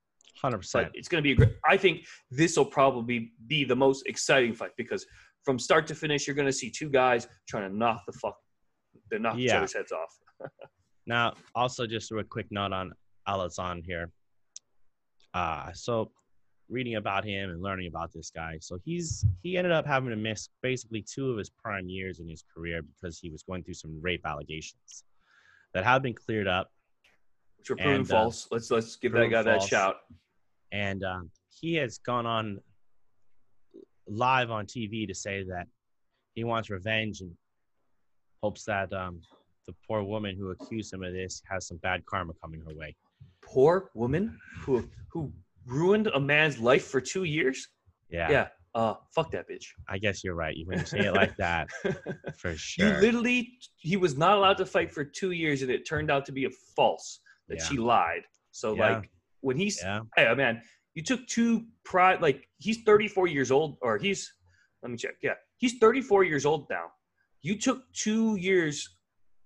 Hundred but percent. it's going to be a great. I think this will probably be the most exciting fight because from start to finish, you're going to see two guys trying to knock the fuck, they knock each other's heads off. Now, also just a quick note on Alhassan here. Uh, so reading about him and learning about this guy. So he's he ended up having to miss basically two of his prime years in his career because he was going through some rape allegations that have been cleared up. Which were proven And, uh, false. Let's let's give that guy that shout. And um, he has gone on live on TV to say that he wants revenge and hopes that um, the poor woman who accused him of this has some bad karma coming her way. Poor woman who who ruined a man's life for two years. Yeah, Yeah. Uh, fuck that bitch. I guess you're right. When you say it like that, for sure. You literally, he was not allowed to fight for two years, and it turned out to be a false that Yeah. she lied. So Yeah. like when he's, Yeah, hey man, you took two pride. Like he's 34 years old, or he's, let me check. Yeah, he's 34 years old now. You took two years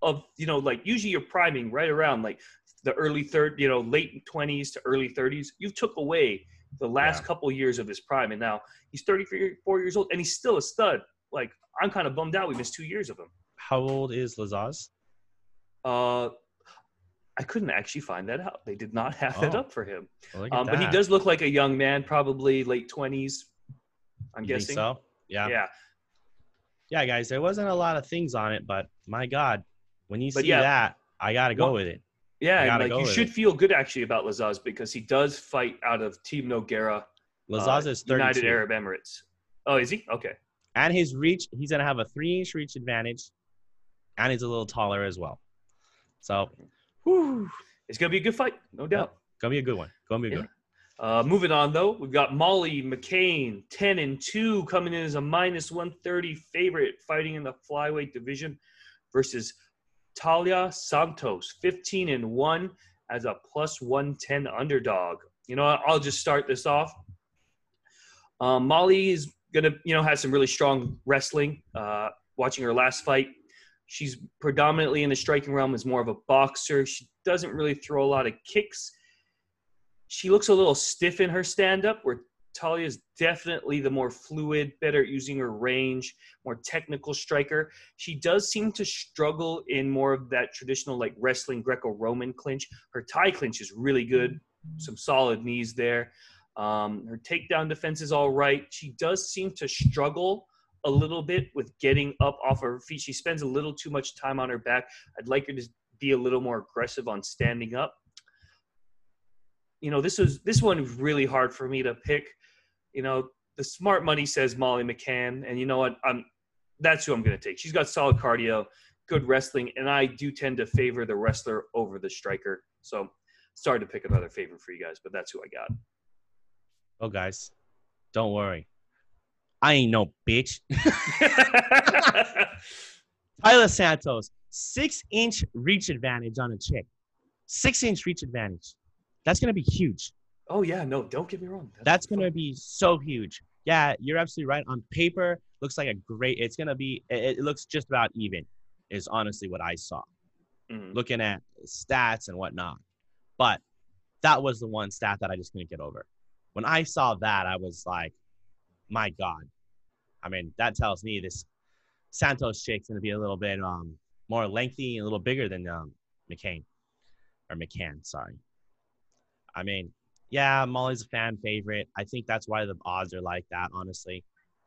of, you know, like usually you're priming right around like the early third, you know, late 20s to early 30s. You took away the last Yeah. couple years of his prime, and now he's 34 years old, and he's still a stud. Like I'm kind of bummed out. We missed two years of him. how old is Lazaz? Uh, I couldn't actually find that out. They did not have that Oh, up for him. Well, Um, but he does look like a young man, probably late twenties. I'm You think guessing. so. Yeah. Yeah. yeah, guys. There wasn't a lot of things on it, but my God, when you But see yeah. that, I gotta go Well- with it. Yeah, like you should it. feel good actually about Lazaz because he does fight out of Team Nogueira, Lazaz uh, is 32. United Arab Emirates. Oh, is he? Okay. and his reach, he's gonna have a three-inch reach advantage, and he's a little taller as well. So, whew, It's gonna be a good fight, no doubt. gonna be a good one. Gonna be a Yeah. good. one. Uh, moving on though, we've got Molly McCann, ten and two, coming in as a minus one thirty favorite, fighting in the flyweight division versus Taila Santos, fifteen and one as a plus one ten underdog. You know. I'll just start this off. Um, Molly is gonna, you know, has some really strong wrestling. Uh, watching her last fight, she's predominantly in the striking realm, is more of a boxer. She doesn't really throw a lot of kicks she looks a little stiff in her stand up, where Taila is definitely the more fluid, better at using her range, more technical striker. She does seem to struggle in more of that traditional, like wrestling Greco Roman clinch. Her tie clinch is really good, some solid knees there. Um, her takedown defense is all right. She does seem to struggle a little bit with getting up off her feet. She spends a little too much time on her back. I'd like her to be a little more aggressive on standing up you know, this was this one was really hard for me to pick. You know, the smart money says Molly McCann, and you know what? I'm that's who I'm going to take. She's got solid cardio, good wrestling, and I do tend to favor the wrestler over the striker. So, sorry to pick another favorite for you guys, but that's who I got. Oh, guys, don't worry. I ain't no bitch. Taila Santos, six-inch reach advantage on a chick. Six-inch reach advantage. That's gonna be huge. Oh yeah, no, don't get me wrong. That's gonna be so huge. Yeah, you're absolutely right. On paper, looks like a great. It's gonna be. It, it looks just about even. Is honestly what I saw. Mhm. Looking at stats and whatnot, but that was the one stat that I just couldn't get over. When I saw that, I was like, "My God!" I mean, that tells me this Santos chick's gonna be a little bit um more lengthy and a little bigger than um McCain or McCann. Sorry. I mean, yeah, Molly's a fan favorite. I think that's why the odds are like that, honestly.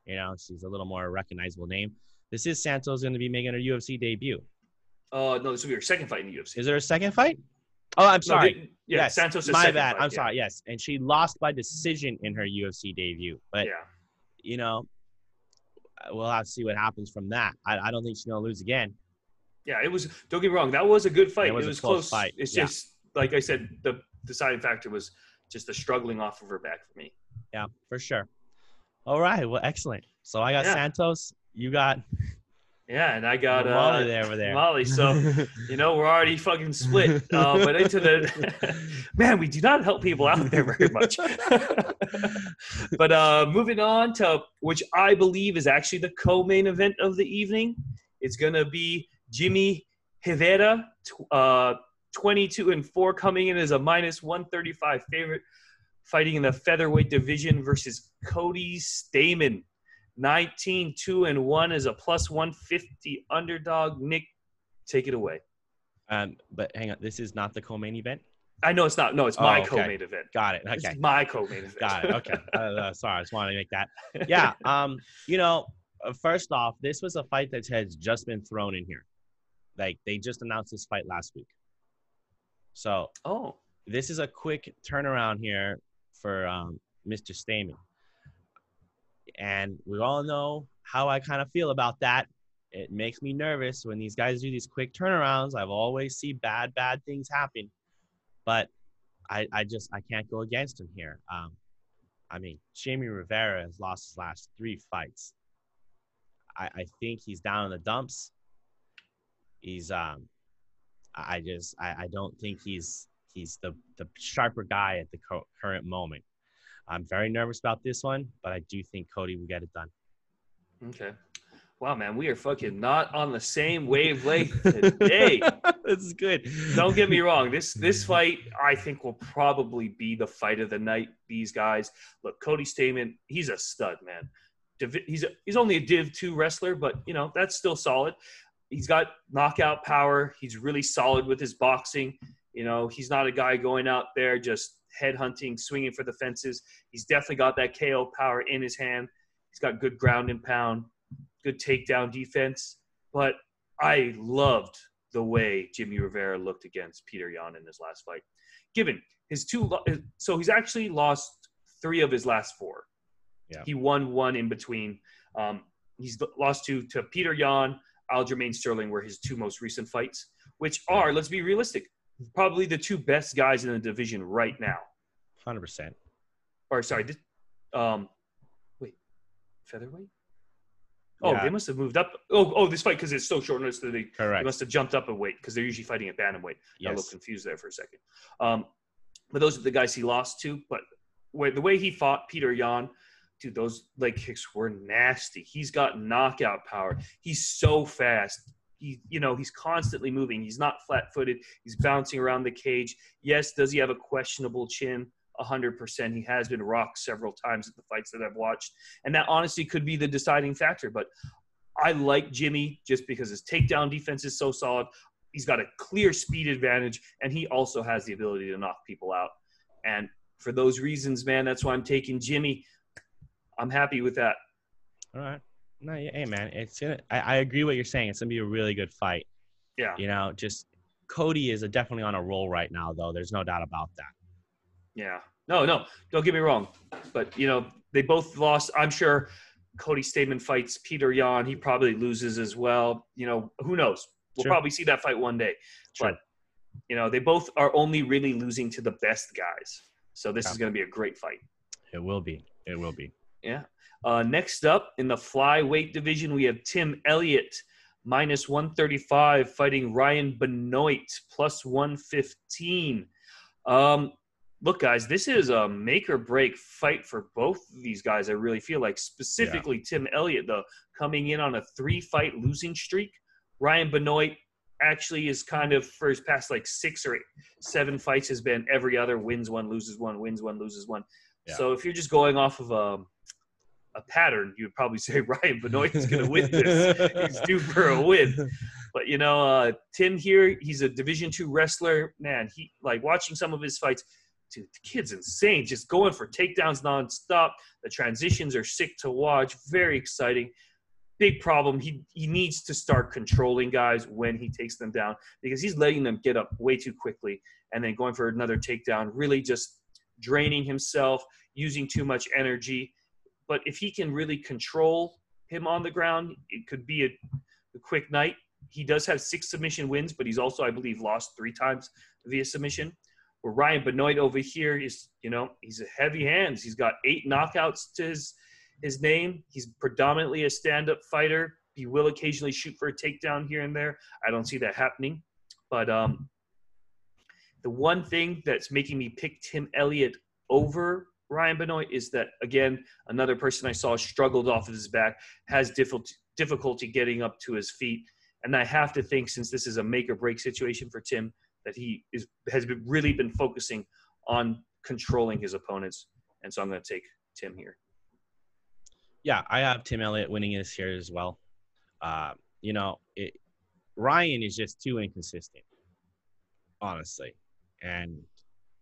You know, she's a little more recognizable name. This is Santos going to be making her UFC debut. Uh, no, this will be her second fight in the UFC. Is there a second fight? Oh, I'm No, sorry. they- yeah, yes, Santos. Is. My bad. Fight, I'm yeah. sorry. Yes, and she lost by decision in her UFC debut. But Yeah. you know, we'll have to see what happens from that. I, I don't think she's going to lose again. Yeah, it was. Don't get me wrong. That was a good fight. It was a close close. fight, It's yeah. just like I said. The deciding factor was just a struggling off of her back for me. Yeah, for sure. All right. Well, excellent. So I got Yeah. Santos. You got Yeah, and I got Molly uh, there over there. Molly. So you know we're already fucking split. Uh, but into the man, we do not help people out there very much. but uh, moving on to which I believe is actually the co-main event of the evening. It's gonna be Jimmie Rivera, uh, 22 and 4 coming in as a minus 135 favorite, fighting in the featherweight division versus Cody Stamann 19 2 and 1 is a plus 150 underdog. Nick, take it away. Um, but hang on, this is not the co-main event. I know it's not. No, it's my Oh, okay. co-main event. Got it. Okay. my co-main event. Got it. Okay. Uh, uh, sorry, I just wanted to make that. Yeah. Um. You know, uh, first off, this was a fight that has just been thrown in here. Like they just announced this fight last week. So oh, this is a quick turnaround here for um, Mr. Stamann. And we all know how I kind of feel about that. It makes me nervous when these guys do these quick turnarounds. I've always see bad, bad things happen, but I, I just I can't go against him here. Um, I mean, Jamie Rivera has lost his last three fights. I, I think he's down in the dumps. He's um, I just I, I don't think he's he's the the sharper guy at the co- current moment. I'm very nervous about this one, but I do think Cody will get it done. okay. Wow, man, we are fucking not on the same wavelength today. this is good. Don't get me wrong. This this fight, I think, will probably be the fight of the night. These guys, look, Cody Stamann, he's a stud, man. Div- He's a, he's only a Div two wrestler, but you know that's still solid. He's got knockout power. He's really solid with his boxing. You know, he's not a guy going out there just head hunting, swinging for the fences. He's definitely got that KO power in his hand. He's got good ground and pound, good takedown defense. But I loved the way Jimmie Rivera looked against Petr Yan in his last fight. Given his two, so he's actually lost three of his last four. Yeah. He won one in between. Um, he's lost two to Petr Yan, Aljamain Sterling were his two most recent fights, which are, let's be realistic, probably the two best guys in the division right now. Hundred percent. Or sorry, this, um, wait, featherweight. Oh, Yeah. they must have moved up. Oh, oh, this fight because it's so short notice that they, they must have jumped up a weight because they're usually fighting at bantamweight. Got a little confused there for a second. Um, but those are the guys he lost to. But where, the way he fought Petr Yan, dude, those leg kicks were nasty. He's got knockout power. He's so fast. He, you know, he's constantly moving. He's not flat-footed. He's bouncing around the cage. Yes, does he have a questionable chin? hundred percent. He has been rocked several times at the fights that I've watched, and that honestly could be the deciding factor. But I like Jimmie just because his takedown defense is so solid. He's got a clear speed advantage, and he also has the ability to knock people out. And for those reasons, man, that's why I'm taking Jimmie. I'm happy with that. All right. No, yeah, hey man, it's gonna. I, I agree what you're saying. It's gonna be a really good fight. Yeah. You know, just Cody is definitely on a roll right now, though. There's no doubt about that. Yeah. No, no, don't get me wrong. But, you know, they both lost. I'm sure Cody Stamann fights Petr Yan. He probably loses as well. You know, who knows? We'll Sure. probably see that fight one day. Sure. But, you know, they both are only really losing to the best guys. So this Yeah. is going to be a great fight. It will be. It will be. Yeah. Uh, next up in the flyweight division, we have Tim Elliott, minus 135, fighting Ryan Benoit, plus 115. Um, look, guys, this is a make or break fight for both of these guys. I really feel like, specifically Tim Elliott, though, coming in on a three fight losing streak. Ryan Benoit actually is kind of for his past like six or eight, seven fights has been every other wins one, loses one, wins one, loses one. Yeah. So if you're just going off of a, a pattern, you would probably say Ryan Benoit is going to win this. He's due for a win. But you know, uh, Tim here, he's a Division two wrestler. Man, he like watching some of his fights. Dude, the kid's insane. Just going for takedowns nonstop. The transitions are sick to watch. Very exciting. Big problem. He he needs to start controlling guys when he takes them down because he's letting them get up way too quickly and then going for another takedown. Really just draining himself, using too much energy. But if he can really control him on the ground, it could be a, a quick night. He does have six submission wins, but he's also, I believe, lost three times via submission. Where Ryan Benoit over here is, you know, he's a heavy hands. He's got eight knockouts to his his name. He's predominantly a stand-up fighter. He will occasionally shoot for a takedown here and there. I don't see that happening. But um, the one thing that's making me pick Tim Elliott over Ryan Benoit is that again another person I saw struggled off of his back, has difficulty getting up to his feet, and I have to think since this is a make or break situation for Tim, that he is has been, really been focusing on controlling his opponents, and so I'm going to take Tim here. Yeah, I have Tim Elliott winning this here as well. Uh, you know, it, Ryan is just too inconsistent, honestly. And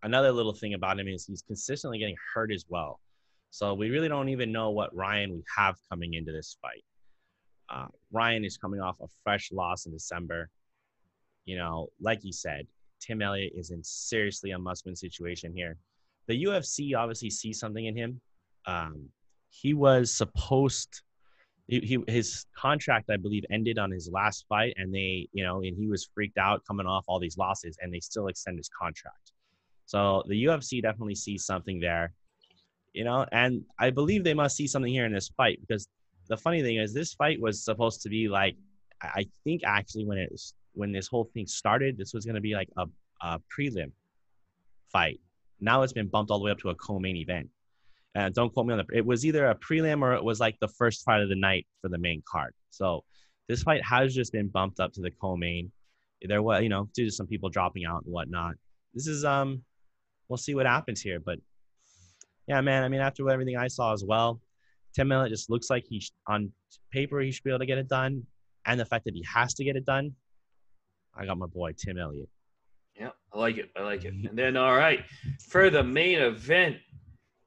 another little thing about him is he's consistently getting hurt as well. So we really don't even know what Ryan we have coming into this fight. Uh, Ryan is coming off a fresh loss in December. You know, like you said, Tim Elliott is in seriously a must-win situation here. The UFC obviously sees something in him. Um, he was supposed he, he, his contract i believe ended on his last fight and they you know and he was freaked out coming off all these losses and they still extend his contract so the ufc definitely sees something there you know and i believe they must see something here in this fight because the funny thing is this fight was supposed to be like i think actually when it was when this whole thing started this was going to be like a, a prelim fight now it's been bumped all the way up to a co-main event and don't quote me on the. It was either a prelim or it was like the first fight of the night for the main card. So this fight has just been bumped up to the co-main. There was, you know, due to some people dropping out and whatnot. This is um, we'll see what happens here. But yeah, man. I mean, after everything I saw as well, Tim Elliott just looks like he on paper he should be able to get it done, and the fact that he has to get it done. I got my boy Tim Elliott. Yeah, I like it. I like it. Mm-hmm. And then, all right, for the main event,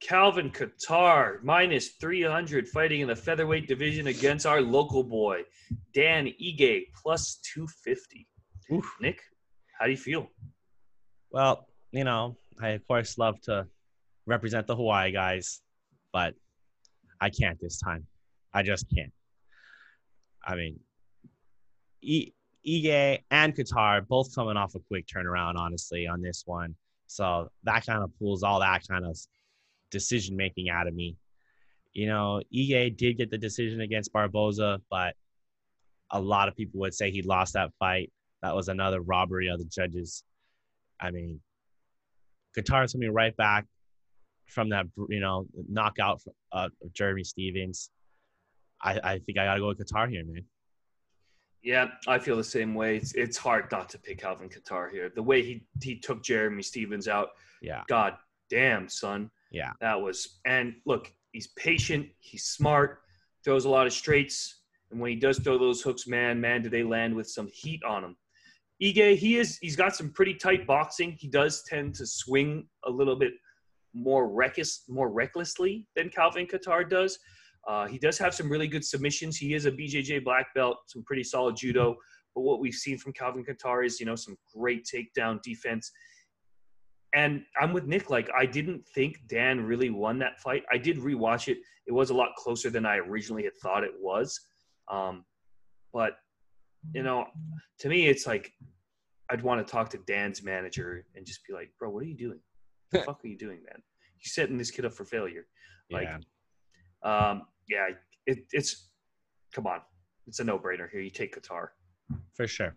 Calvin Kattar, minus 300, fighting in the featherweight division against our local boy, Dan Ige, plus 250. Oof. Nick, how do you feel? Well, you know, I of course love to represent the Hawaii guys, but I can't this time. I just can't. I mean, I- Ige and Kattar both coming off a quick turnaround, honestly, on this one. So that kind of pulls all that kind of decision making out of me. You know, Ige did get the decision against Barboza, but a lot of people would say he lost that fight. That was another robbery of the judges. I mean, Kattar's coming right back from that, you know, knockout uh, of Jeremy Stephens. I, I think I got to go with Kattar here, man. Yeah, I feel the same way. It's, it's hard not to pick Calvin Kattar here. The way he, he took Jeremy Stephens out. Yeah. God damn, son. Yeah. That was, and look, he's patient, he's smart, throws a lot of straights. And when he does throw those hooks, man, man, do they land with some heat on him. Ige, he is, he's got some pretty tight boxing. He does tend to swing a little bit more reckless, more recklessly than Calvin Kattar does. Uh, he does have some really good submissions. He is a BJJ black belt, some pretty solid judo. But what we've seen from Calvin Kattar is, you know, some great takedown defense and I'm with Nick. Like, I didn't think Dan really won that fight. I did rewatch it. It was a lot closer than I originally had thought it was. Um, but, you know, to me, it's like I'd want to talk to Dan's manager and just be like, bro, what are you doing? What the fuck are you doing, man? You're setting this kid up for failure. Like, yeah, um, yeah it, it's, come on. It's a no brainer here. You take Kattar For sure.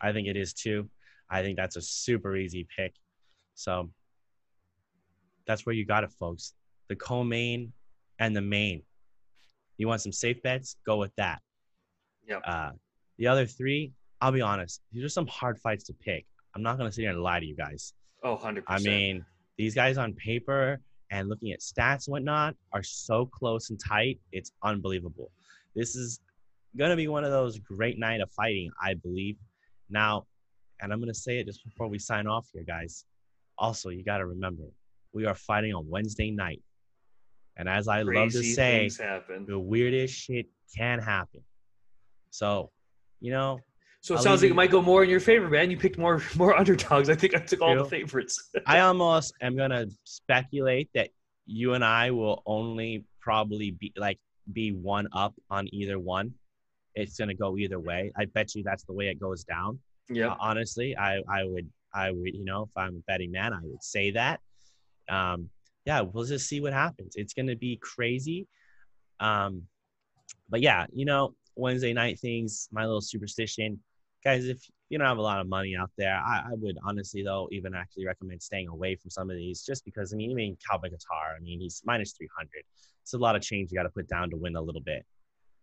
I think it is too. I think that's a super easy pick. So that's where you got it, folks. The co-main and the main. You want some safe bets? Go with that. Yeah. Uh, the other three, I'll be honest, these are some hard fights to pick. I'm not going to sit here and lie to you guys. Oh, 100%. I mean, these guys on paper and looking at stats and whatnot are so close and tight. It's unbelievable. This is going to be one of those great night of fighting, I believe. Now, and I'm going to say it just before we sign off here, guys. Also, you got to remember, we are fighting on Wednesday night. And as I Crazy love to say, the weirdest shit can happen. So, you know. So it I'll sounds like it might go more in your favor, man. You picked more more underdogs. I think I took all the favorites. I almost am gonna speculate that you and I will only probably be like be one up on either one. It's gonna go either way. I bet you that's the way it goes down. Yeah. Uh, honestly, I I would I would, you know, if I'm a betting man, I would say that. Um, yeah, we'll just see what happens. It's to be crazy. Um, but yeah, you know, Wednesday night things, my little superstition. Guys, if you don't have a lot of money out there, I, I would honestly, though, even actually recommend staying away from some of these just because, I mean, even Calvin Kattar, I mean, he's minus 300. It's a lot of change you got to put down to win a little bit,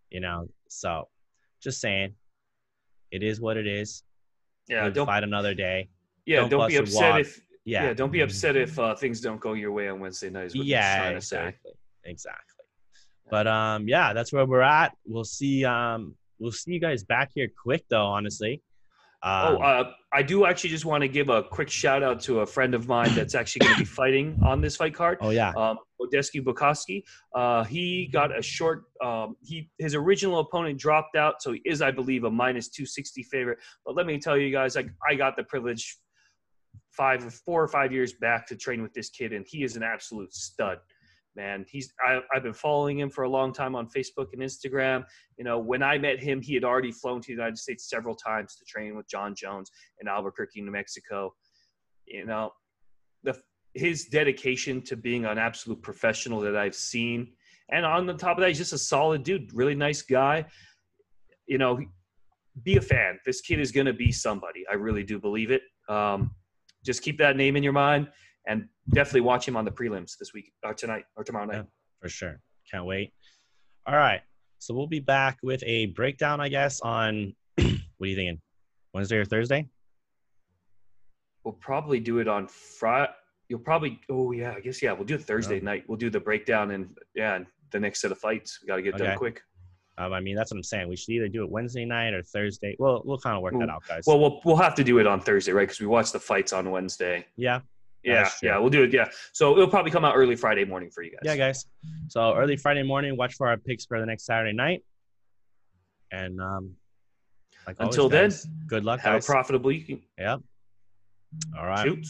you know? So just saying, it is what it is. Yeah, don't fight another day. Yeah, Don't don't, be upset if Yeah. yeah. don't be upset if uh, things don't go your way on Wednesday night. Is what yeah, yeah, trying to say. exactly, exactly. But um, yeah, that's where we're at. We'll see. Um, we'll see you guys back here quick though. Honestly. Um, oh, uh, I do actually just want to give a quick shout out to a friend of mine that's actually going to be fighting on this fight card. oh yeah. um, Odesky Bukowski. Uh, he got a short. Um, he his original opponent dropped out, so he is, I believe, a minus two sixty favorite. But let me tell you guys, I I got the privilege five, four or five years back to train with this kid, and he is an absolute stud. Man, he's I, I've been following him for a long time on Facebook and Instagram. You know, when I met him, he had already flown to the United States several times to train with Jon Jones in Albuquerque, New Mexico. You know, the his dedication to being an absolute professional that I've seen. And on the top of that, he's just a solid dude, really nice guy. You know, be a fan. This kid is going to be somebody. I really do believe it. Um, just keep that name in your mind and definitely watch him on the prelims this week or tonight or tomorrow night. for sure. Can't wait. All right. So we'll be back with a breakdown, I guess, on what are you thinking? Wednesday or Thursday? We'll probably do it on Friday. You'll probably, oh, yeah, I guess, yeah, we'll do it Thursday Yeah. night. We'll do the breakdown and, yeah, and the next set of fights. We got to get Okay. done quick. Um, I mean, that's what I'm saying. We should either do it Wednesday night or Thursday. Well, we'll kind of work that out, guys. Well, we'll, we'll have to do it on Thursday, right? Because we watch the fights on Wednesday. yeah. Yeah, yeah, we'll do it. Yeah, so it'll probably come out early Friday morning for you guys. Yeah, guys. So early Friday morning, watch for our picks for the next Saturday night. And um, like always, Until then, guys, good luck, Have a profitable. Yep. All right. Shoot.